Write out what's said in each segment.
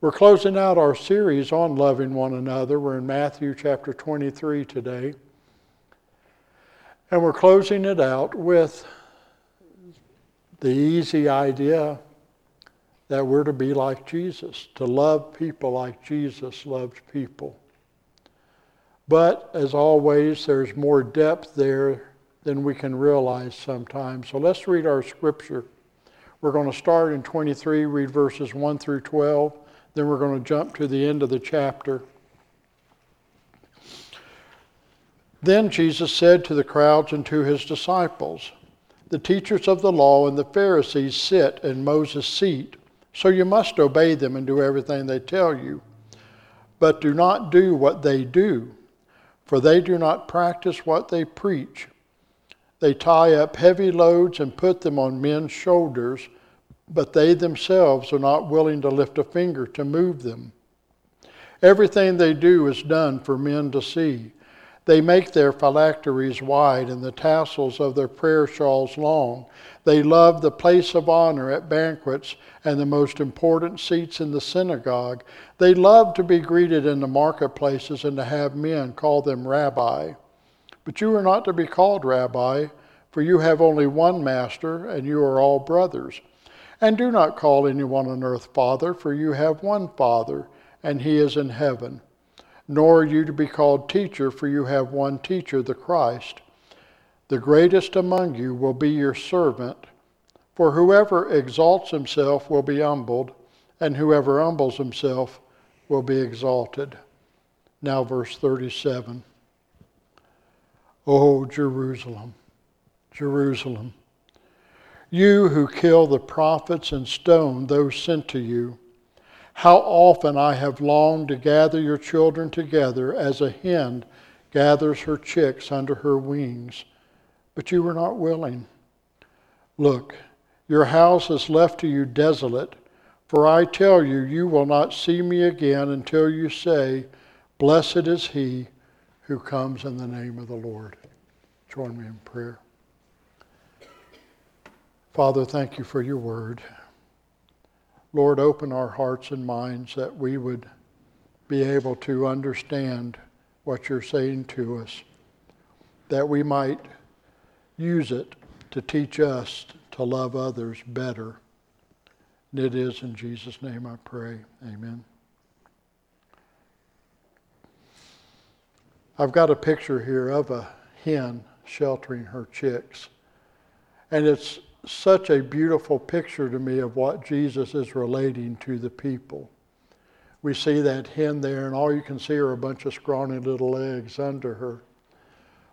We're closing out our series on loving one another. We're in Matthew chapter 23 today. And we're closing it out with the easy idea that we're to be like Jesus, to love people like Jesus loves people. But as always, there's more depth there than we can realize sometimes. So let's read our scripture. We're going to start in 23, read verses 1 through 12. Then we're going to jump to the end of the chapter. Then Jesus said to the crowds and to his disciples, The teachers of the law and the Pharisees sit in Moses' seat, so you must obey them and do everything they tell you. But do not do what they do for they do not practice what they preach. They tie up heavy loads and put them on men's shoulders, but they themselves are not willing to lift a finger to move them. Everything they do is done for men to see. They make their phylacteries wide and the tassels of their prayer shawls long. They love the place of honor at banquets and the most important seats in the synagogue. They love to be greeted in the marketplaces and to have men call them rabbi. But you are not to be called rabbi, for you have only one master, and you are all brothers. And do not call anyone on earth father, for you have one Father, and he is in heaven nor are you to be called teacher, for you have one teacher, the Christ. The greatest among you will be your servant, for whoever exalts himself will be humbled, and whoever humbles himself will be exalted. Now, verse 37. O Jerusalem, Jerusalem, you who kill the prophets and stone those sent to you. How often I have longed to gather your children together as a hen gathers her chicks under her wings, but you were not willing. Look, your house is left to you desolate, for I tell you, you will not see me again until you say, Blessed is he who comes in the name of the Lord. Join me in prayer. Father, thank you for your word. Lord, open our hearts and minds that we would be able to understand what you're saying to us, that we might use it to teach us to love others better. And it is in Jesus' name I pray. Amen. I've got a picture here of a hen sheltering her chicks. And it's such a beautiful picture to me of what Jesus is relating to the people. We see that hen there, and all you can see are a bunch of scrawny little legs under her.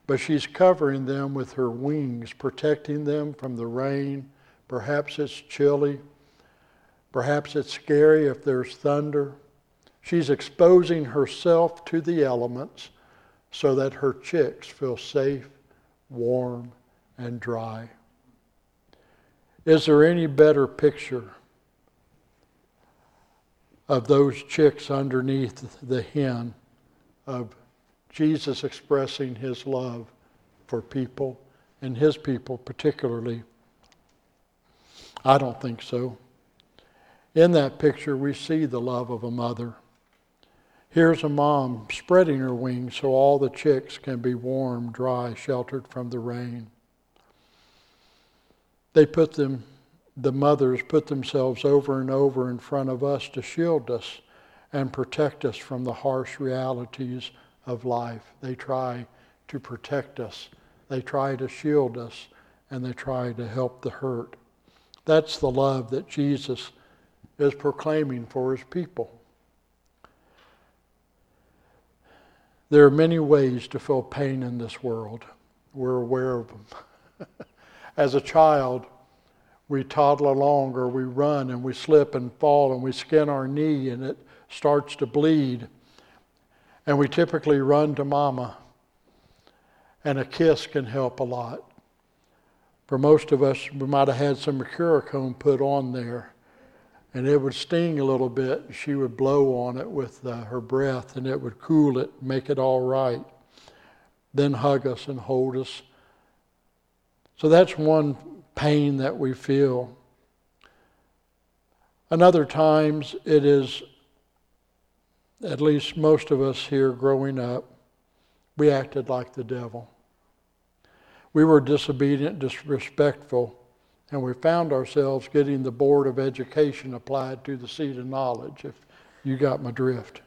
But she's covering them with her wings, protecting them from the rain. Perhaps it's chilly. Perhaps it's scary if there's thunder. She's exposing herself to the elements so that her chicks feel safe, warm, and dry. Is there any better picture of those chicks underneath the hen of Jesus expressing his love for people and his people particularly? I don't think so. In that picture, we see the love of a mother. Here's a mom spreading her wings so all the chicks can be warm, dry, sheltered from the rain. They put them, the mothers put themselves over and over in front of us to shield us and protect us from the harsh realities of life. They try to protect us, they try to shield us, and they try to help the hurt. That's the love that Jesus is proclaiming for his people. There are many ways to feel pain in this world. We're aware of them. As a child, we toddle along or we run and we slip and fall and we skin our knee and it starts to bleed. And we typically run to mama. And a kiss can help a lot. For most of us, we might have had some mercurochrome put on there. And it would sting a little bit. She would blow on it with uh, her breath and it would cool it, make it all right. Then hug us and hold us so that's one pain that we feel. And other times it is at least most of us here growing up, we acted like the devil. We were disobedient, disrespectful, and we found ourselves getting the Board of Education applied to the seat of knowledge, if you got my drift.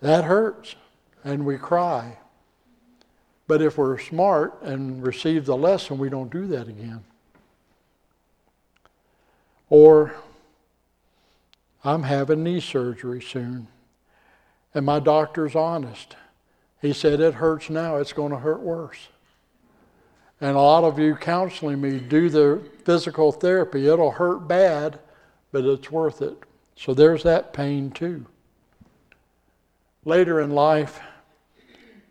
That hurts, and we cry. But if we're smart and receive the lesson, we don't do that again. Or I'm having knee surgery soon, and my doctor's honest. He said, It hurts now, it's going to hurt worse. And a lot of you counseling me do the physical therapy. It'll hurt bad, but it's worth it. So there's that pain too. Later in life,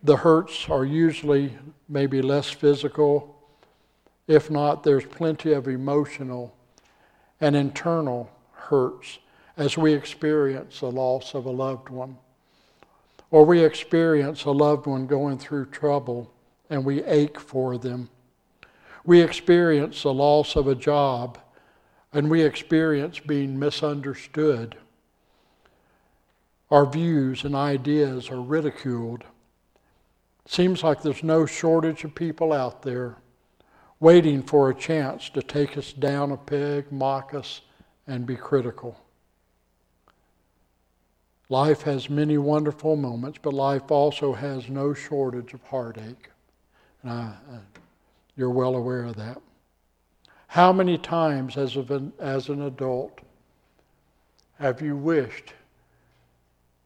the hurts are usually maybe less physical. If not, there's plenty of emotional and internal hurts as we experience the loss of a loved one. Or we experience a loved one going through trouble and we ache for them. We experience the loss of a job and we experience being misunderstood. Our views and ideas are ridiculed. Seems like there's no shortage of people out there waiting for a chance to take us down a peg, mock us, and be critical. Life has many wonderful moments, but life also has no shortage of heartache. And I, uh, you're well aware of that. How many times as, an, as an adult have you wished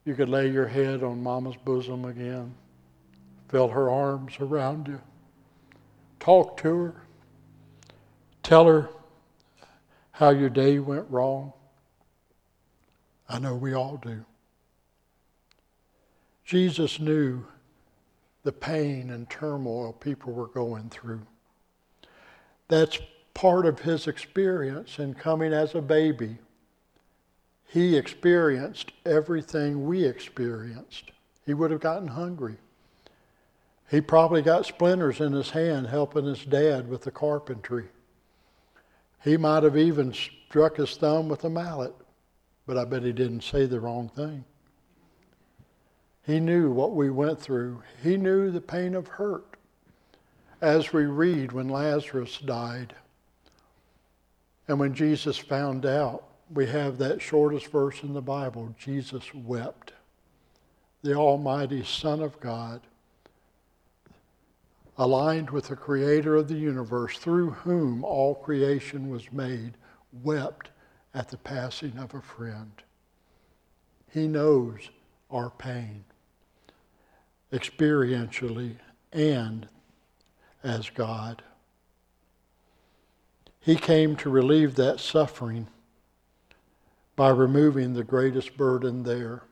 you could lay your head on mama's bosom again, feel her arms around you, talk to her, tell her how your day went wrong? I know we all do. Jesus knew the pain and turmoil people were going through. That's part of his experience in coming as a baby. He experienced everything we experienced. He would have gotten hungry. He probably got splinters in his hand helping his dad with the carpentry. He might have even struck his thumb with a mallet, but I bet he didn't say the wrong thing. He knew what we went through. He knew the pain of hurt. As we read when Lazarus died and when Jesus found out, we have that shortest verse in the Bible Jesus wept. The Almighty Son of God, aligned with the Creator of the universe, through whom all creation was made, wept at the passing of a friend. He knows our pain experientially and as God. He came to relieve that suffering by removing the greatest burden there.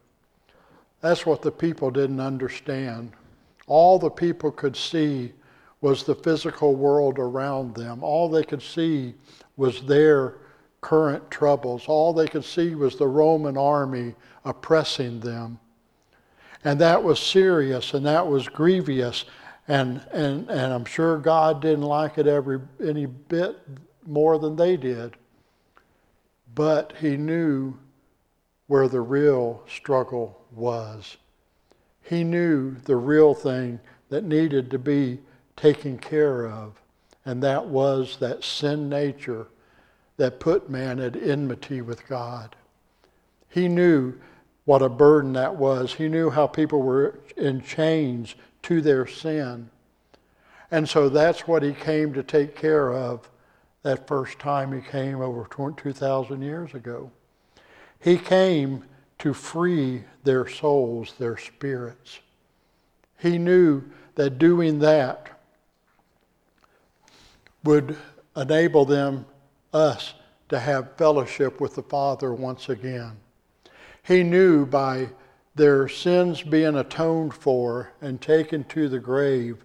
That's what the people didn't understand. All the people could see was the physical world around them. All they could see was their current troubles. All they could see was the Roman army oppressing them. And that was serious and that was grievous. And, and, and I'm sure God didn't like it every, any bit more than they did. But he knew where the real struggle was. He knew the real thing that needed to be taken care of, and that was that sin nature that put man at enmity with God. He knew what a burden that was. He knew how people were in chains to their sin. And so that's what he came to take care of that first time he came over 2,000 years ago. He came to free their souls, their spirits. He knew that doing that would enable them, us, to have fellowship with the Father once again. He knew by their sins being atoned for and taken to the grave,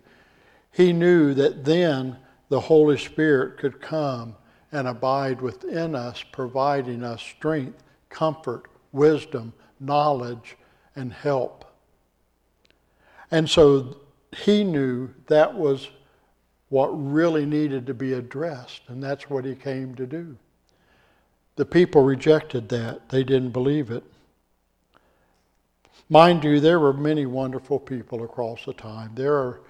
he knew that then the Holy Spirit could come and abide within us, providing us strength, comfort, wisdom, knowledge, and help. And so he knew that was what really needed to be addressed, and that's what he came to do. The people rejected that, they didn't believe it. Mind you, there were many wonderful people across the time. There are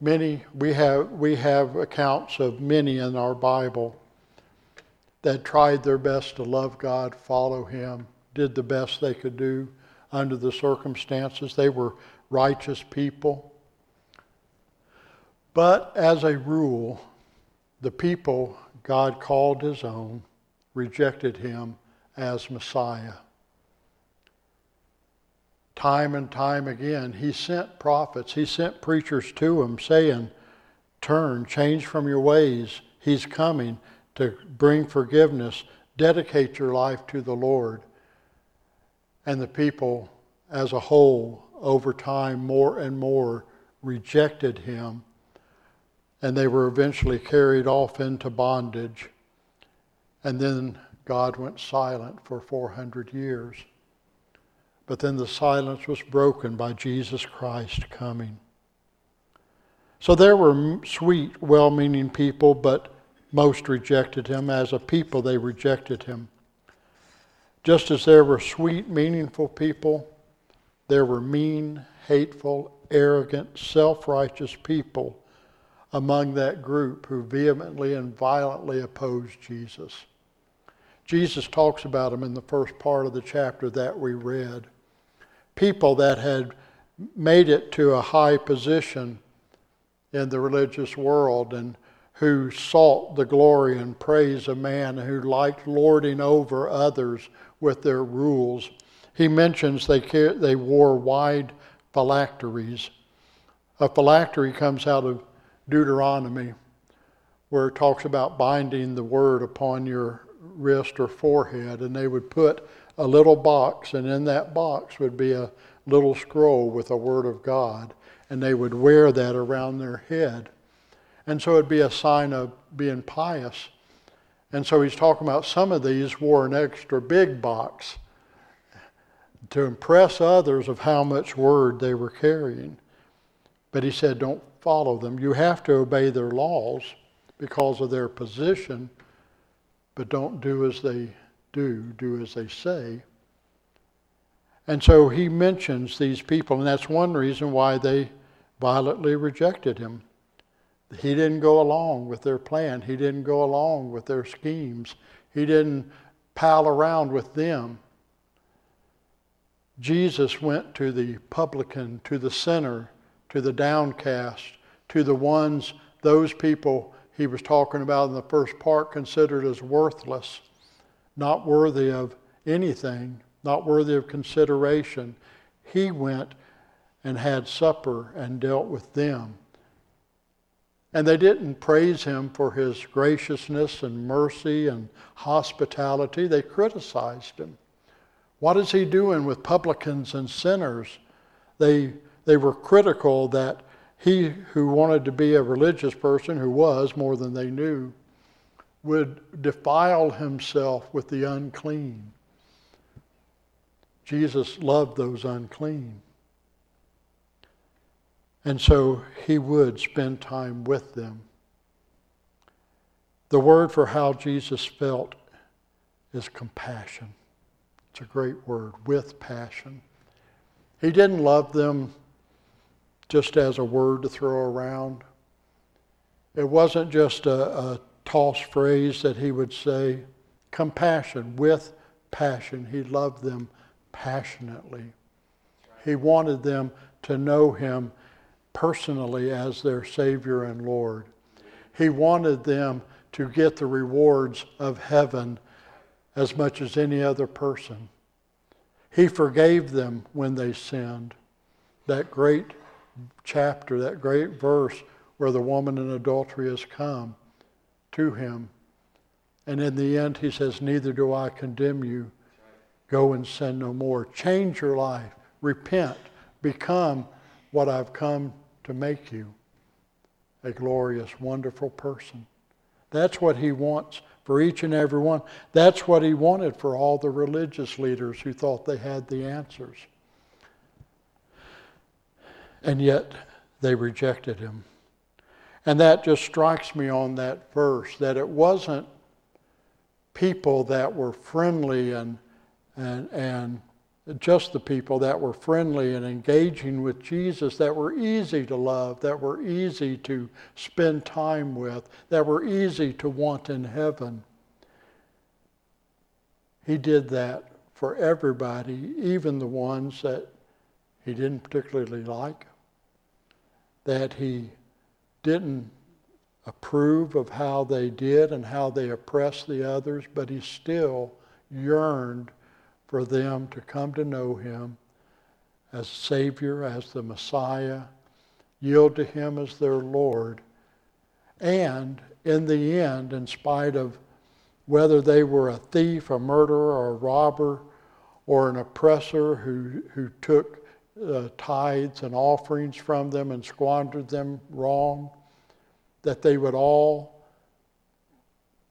many, we have, we have accounts of many in our Bible that tried their best to love God, follow Him, did the best they could do under the circumstances. They were righteous people. But as a rule, the people God called His own rejected Him as Messiah. Time and time again, He sent prophets, He sent preachers to them saying, Turn, change from your ways. He's coming to bring forgiveness. Dedicate your life to the Lord. And the people as a whole, over time, more and more rejected him. And they were eventually carried off into bondage. And then God went silent for 400 years. But then the silence was broken by Jesus Christ coming. So there were sweet, well meaning people, but most rejected him. As a people, they rejected him. Just as there were sweet, meaningful people, there were mean, hateful, arrogant, self righteous people among that group who vehemently and violently opposed Jesus. Jesus talks about them in the first part of the chapter that we read. People that had made it to a high position in the religious world and who sought the glory and praise of man, who liked lording over others with their rules. He mentions they, they wore wide phylacteries. A phylactery comes out of Deuteronomy, where it talks about binding the word upon your wrist or forehead, and they would put a little box, and in that box would be a little scroll with a word of God, and they would wear that around their head. And so it'd be a sign of being pious. And so he's talking about some of these wore an extra big box to impress others of how much word they were carrying. But he said, don't follow them. You have to obey their laws because of their position, but don't do as they do, do as they say. And so he mentions these people, and that's one reason why they violently rejected him. He didn't go along with their plan. He didn't go along with their schemes. He didn't pal around with them. Jesus went to the publican, to the sinner, to the downcast, to the ones, those people he was talking about in the first part considered as worthless, not worthy of anything, not worthy of consideration. He went and had supper and dealt with them. And they didn't praise him for his graciousness and mercy and hospitality. They criticized him. What is he doing with publicans and sinners? They, they were critical that he who wanted to be a religious person, who was more than they knew, would defile himself with the unclean. Jesus loved those unclean. And so he would spend time with them. The word for how Jesus felt is compassion. It's a great word, with passion. He didn't love them just as a word to throw around. It wasn't just a, a toss phrase that he would say. Compassion, with passion. He loved them passionately. He wanted them to know him personally as their Savior and Lord. He wanted them to get the rewards of heaven as much as any other person. He forgave them when they sinned. That great chapter, that great verse where the woman in adultery has come to him. And in the end, he says, Neither do I condemn you. Go and sin no more. Change your life. Repent. Become what I've come to make you a glorious, wonderful person. That's what he wants for each and every one. That's what he wanted for all the religious leaders who thought they had the answers. And yet they rejected him. And that just strikes me on that verse that it wasn't people that were friendly and, and, and just the people that were friendly and engaging with Jesus, that were easy to love, that were easy to spend time with, that were easy to want in heaven. He did that for everybody, even the ones that he didn't particularly like, that he didn't approve of how they did and how they oppressed the others, but he still yearned for them to come to know him as Savior, as the Messiah, yield to him as their Lord, and in the end, in spite of whether they were a thief, a murderer, or a robber, or an oppressor who, who took uh, tithes and offerings from them and squandered them wrong, that they would all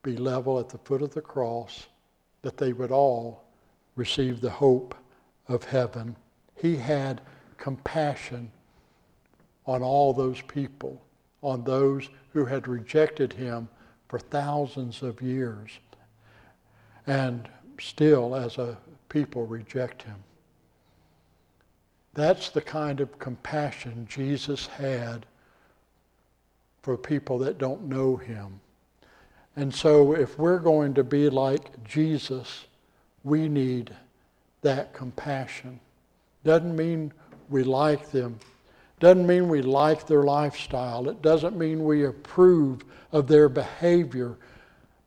be level at the foot of the cross, that they would all receive the hope of heaven. He had compassion on all those people, on those who had rejected him for thousands of years and still as a people reject him. That's the kind of compassion Jesus had for people that don't know him. And so if we're going to be like Jesus, we need that compassion. Doesn't mean we like them. Doesn't mean we like their lifestyle. It doesn't mean we approve of their behavior.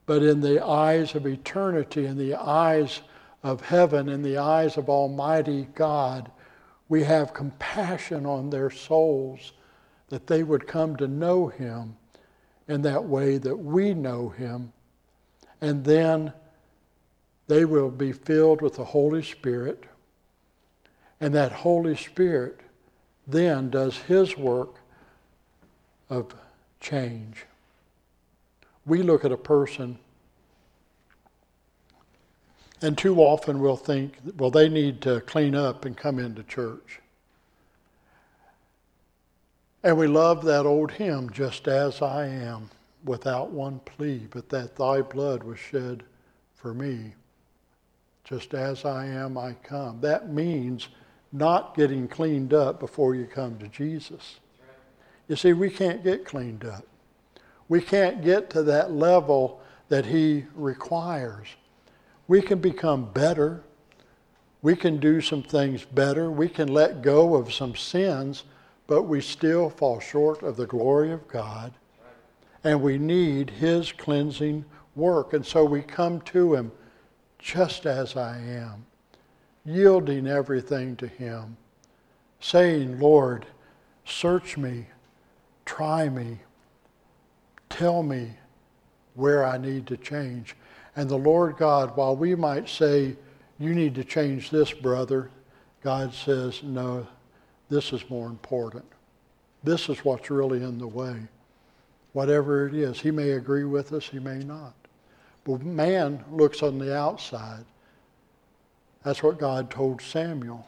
But in the eyes of eternity, in the eyes of heaven, in the eyes of Almighty God, we have compassion on their souls that they would come to know Him in that way that we know Him. And then they will be filled with the Holy Spirit. And that Holy Spirit then does His work of change. We look at a person, and too often we'll think, well, they need to clean up and come into church. And we love that old hymn, just as I am, without one plea, but that thy blood was shed for me. Just as I am, I come. That means not getting cleaned up before you come to Jesus. You see, we can't get cleaned up. We can't get to that level that He requires. We can become better. We can do some things better. We can let go of some sins, but we still fall short of the glory of God. And we need His cleansing work. And so we come to Him just as I am, yielding everything to Him, saying, Lord, search me, try me, tell me where I need to change. And the Lord God, while we might say, you need to change this, brother, God says, no, this is more important. This is what's really in the way. Whatever it is, he may agree with us, he may not. But man looks on the outside. That's what God told Samuel.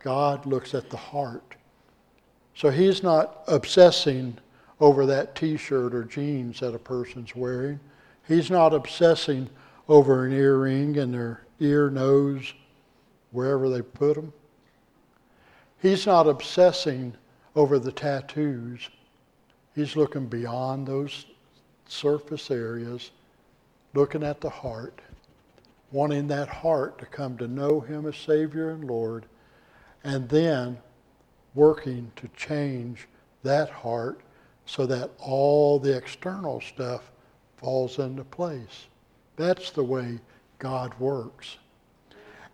God looks at the heart. So he's not obsessing over that t shirt or jeans that a person's wearing. He's not obsessing over an earring and their ear, nose, wherever they put them. He's not obsessing over the tattoos. He's looking beyond those surface areas looking at the heart, wanting that heart to come to know Him as Savior and Lord, and then working to change that heart so that all the external stuff falls into place. That's the way God works.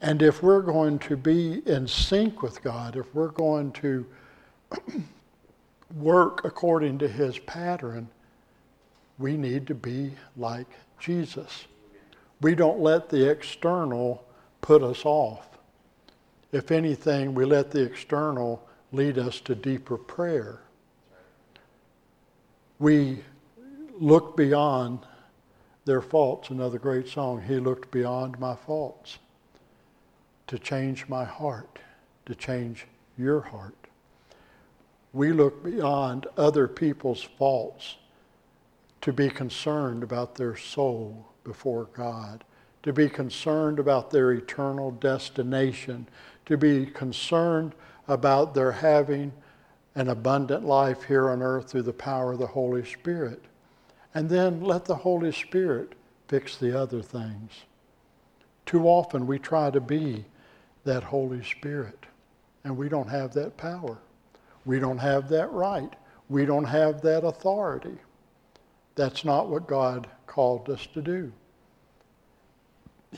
And if we're going to be in sync with God, if we're going to work according to His pattern, we need to be like Jesus. We don't let the external put us off. If anything, we let the external lead us to deeper prayer. We look beyond their faults. Another great song, He looked beyond my faults to change my heart, to change your heart. We look beyond other people's faults to be concerned about their soul before God, to be concerned about their eternal destination, to be concerned about their having an abundant life here on earth through the power of the Holy Spirit. And then let the Holy Spirit fix the other things. Too often we try to be that Holy Spirit, and we don't have that power. We don't have that right. We don't have that authority. That's not what God called us to do.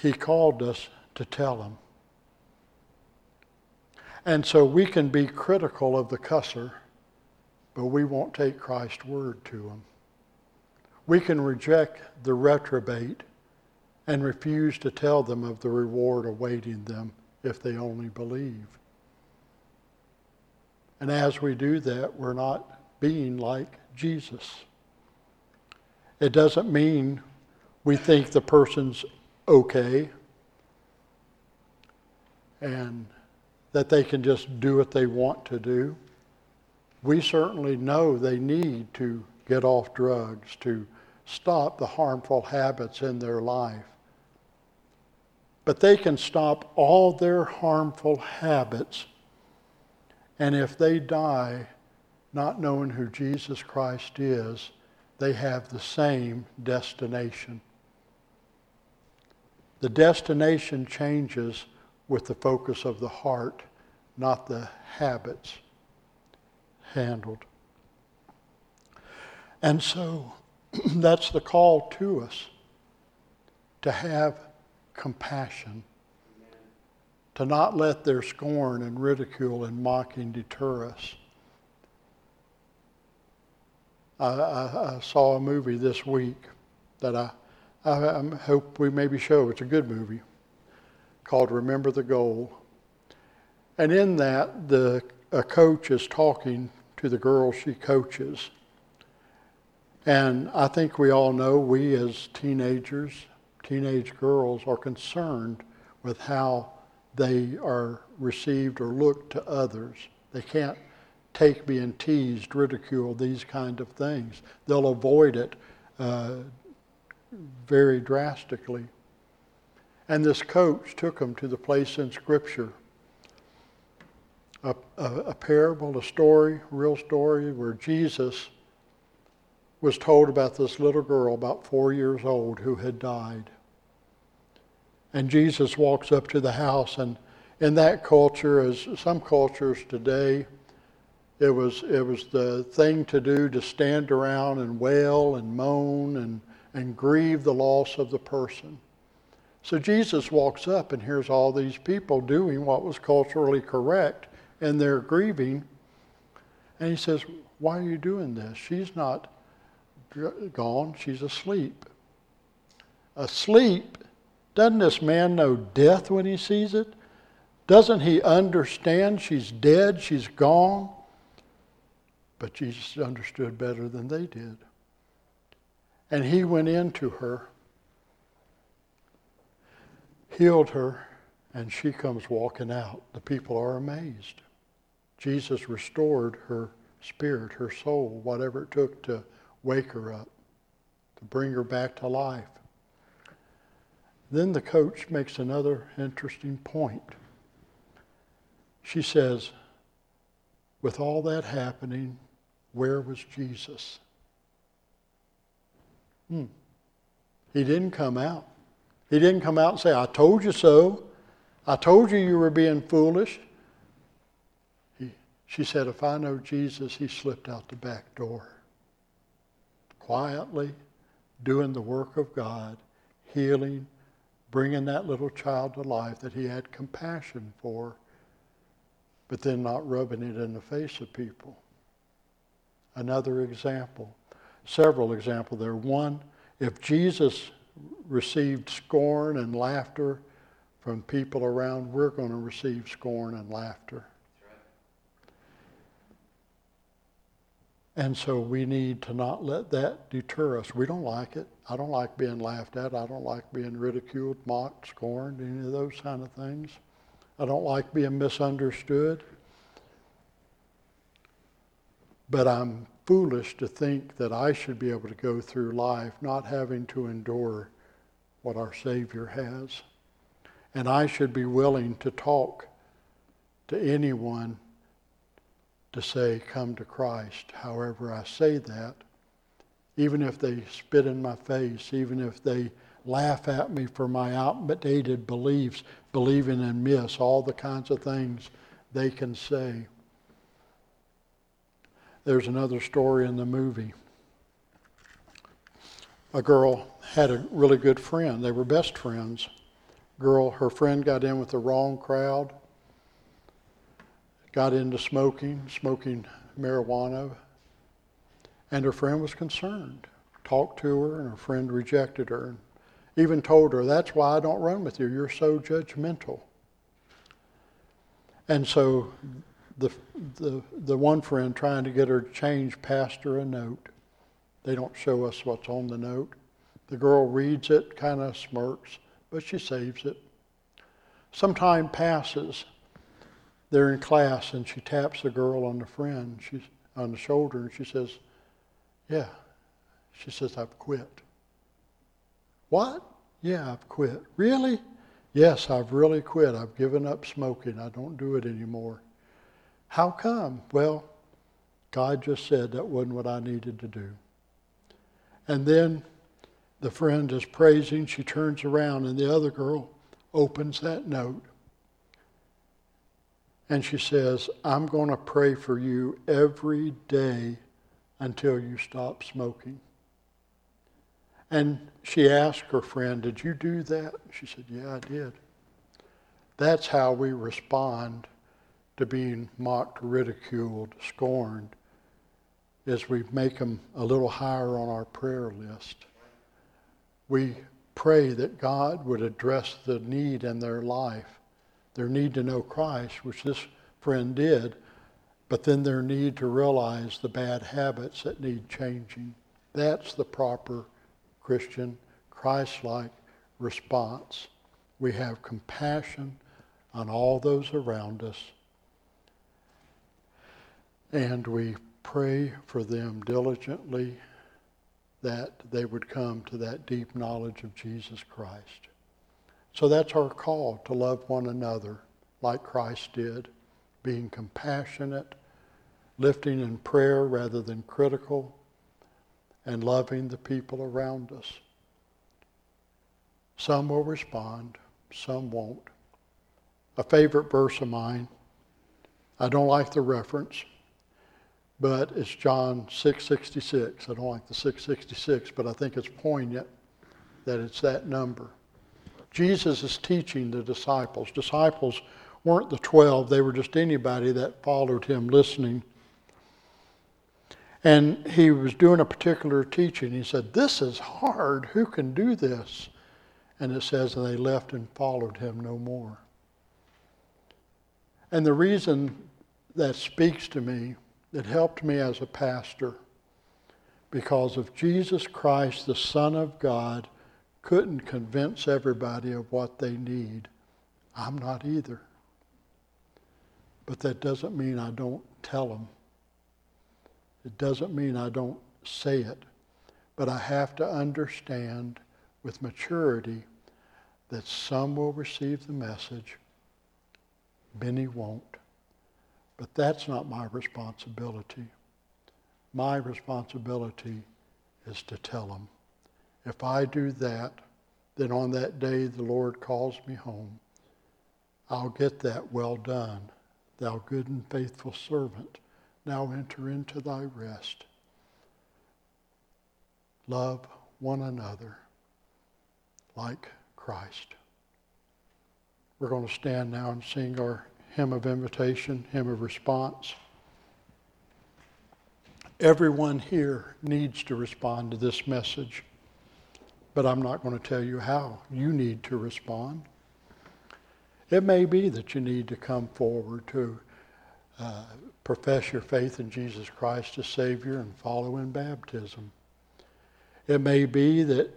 He called us to tell them. And so we can be critical of the cusser, but we won't take Christ's word to them. We can reject the reprobate and refuse to tell them of the reward awaiting them if they only believe. And as we do that, we're not being like Jesus. It doesn't mean we think the person's okay and that they can just do what they want to do. We certainly know they need to get off drugs, to stop the harmful habits in their life. But they can stop all their harmful habits. And if they die not knowing who Jesus Christ is, they have the same destination. The destination changes with the focus of the heart, not the habits handled. And so that's the call to us to have compassion, to not let their scorn and ridicule and mocking deter us. I, I, saw a movie this week that I I, I hope we maybe show. It's a good movie called Remember the Goal. And in that, the, a coach is talking to the girl she coaches. And I think we all know, we as teenagers, teenage girls, are concerned with how they are received or looked to others. They can't take being teased, ridiculed, these kind of things. They'll avoid it, uh, very drastically. And this coach took them to the place in Scripture a, a, a, parable, a story, real story, where Jesus was told about this little girl, about four years old, who had died. And Jesus walks up to the house, and in that culture, as some cultures today, it was, it was the thing to do to stand around and wail and moan and and grieve the loss of the person. So Jesus walks up and hears all these people doing what was culturally correct and they're grieving. And he says, Why are you doing this? She's not gone, she's asleep. Asleep? Doesn't this man know death when he sees it? Doesn't he understand she's dead, she's gone? But Jesus understood better than they did. And he went into her, healed her, and she comes walking out. The people are amazed. Jesus restored her spirit, her soul, whatever it took to wake her up, to bring her back to life. Then the coach makes another interesting point. She says, with all that happening, where was Jesus? Hmm. He didn't come out. He didn't come out and say, I told you so. I told you you were being foolish. He, she said, If I know Jesus, he slipped out the back door. Quietly doing the work of God, healing, bringing that little child to life that he had compassion for, but then not rubbing it in the face of people. Another example several examples there. One, if Jesus received scorn and laughter from people around, we're going to receive scorn and laughter. And so we need to not let that deter us. We don't like it. I don't like being laughed at. I don't like being ridiculed, mocked, scorned, any of those kind of things. I don't like being misunderstood. But I'm foolish to think that I should be able to go through life not having to endure what our Savior has. And I should be willing to talk to anyone to say, Come to Christ. However, I say that, even if they spit in my face, even if they laugh at me for my outdated beliefs, believing in myths, all the kinds of things they can say. There's another story in the movie. A girl had a really good friend. They were best friends. Girl, her friend got in with the wrong crowd, got into smoking, smoking marijuana, and her friend was concerned. Talked to her, and her friend rejected her. and Even told her, That's why I don't run with you. You're so judgmental. And so the, the, the one friend trying to get her to change her a note. They don't show us what's on the note. The girl reads it, kind of smirks, but she saves it. Some time passes. They're in class, and she taps the girl on the friend, she's on the shoulder, and she says, "Yeah." She says, "I've quit." What? Yeah, I've quit. Really? Yes, I've really quit. I've given up smoking. I don't do it anymore. How come? Well, God just said that wasn't what I needed to do. And then the friend is praising. She turns around, and the other girl opens that note. And she says, I'm going to pray for you every day until you stop smoking. And she asked her friend, Did you do that? She said, Yeah, I did. That's how we respond to being mocked, ridiculed, scorned, is we make them a little higher on our prayer list. We pray that God would address the need in their life, their need to know Christ, which this friend did, but then their need to realize the bad habits that need changing. That's the proper Christian, Christ like response. We have compassion on all those around us, and we pray for them diligently that they would come to that deep knowledge of Jesus Christ. So that's our call to love one another like Christ did, being compassionate, lifting in prayer rather than critical, and loving the people around us. Some will respond, some won't. A favorite verse of mine, I don't like the reference, but it's John 666. I don't like the 666, but I think it's poignant that it's that number. Jesus is teaching the disciples. Disciples weren't the 12, they were just anybody that followed him listening and he was doing a particular teaching. He said, This is hard. Who can do this? And it says, And they left and followed him no more. And the reason that speaks to me, that helped me as a pastor, because if Jesus Christ, the Son of God, couldn't convince everybody of what they need. I'm not either. But that doesn't mean I don't tell them. It doesn't mean I don't say it, but I have to understand with maturity that some will receive the message, many won't. But that's not my responsibility. My responsibility is to tell them. If I do that, then on that day the Lord calls me home. I'll get that well done, thou good and faithful servant. Now enter into thy rest. Love one another like Christ. We're going to stand now and sing our hymn of invitation, hymn of response. Everyone here needs to respond to this message, but I'm not going to tell you how you need to respond. It may be that you need to come forward to uh, profess your faith in Jesus Christ as Savior and follow in baptism. It may be that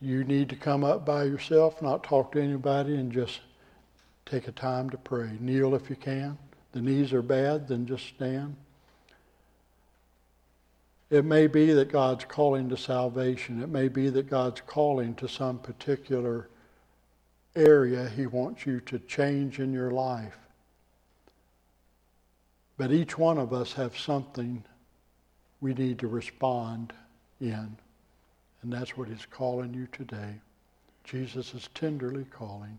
you need to come up by yourself, not talk to anybody, and just take a time to pray. Kneel if you can. The knees are bad, then just stand. It may be that God's calling to salvation. It may be that God's calling to some particular area He wants you to change in your life. But each one of us have something we need to respond in. And that's what He's calling you today. Jesus is tenderly calling.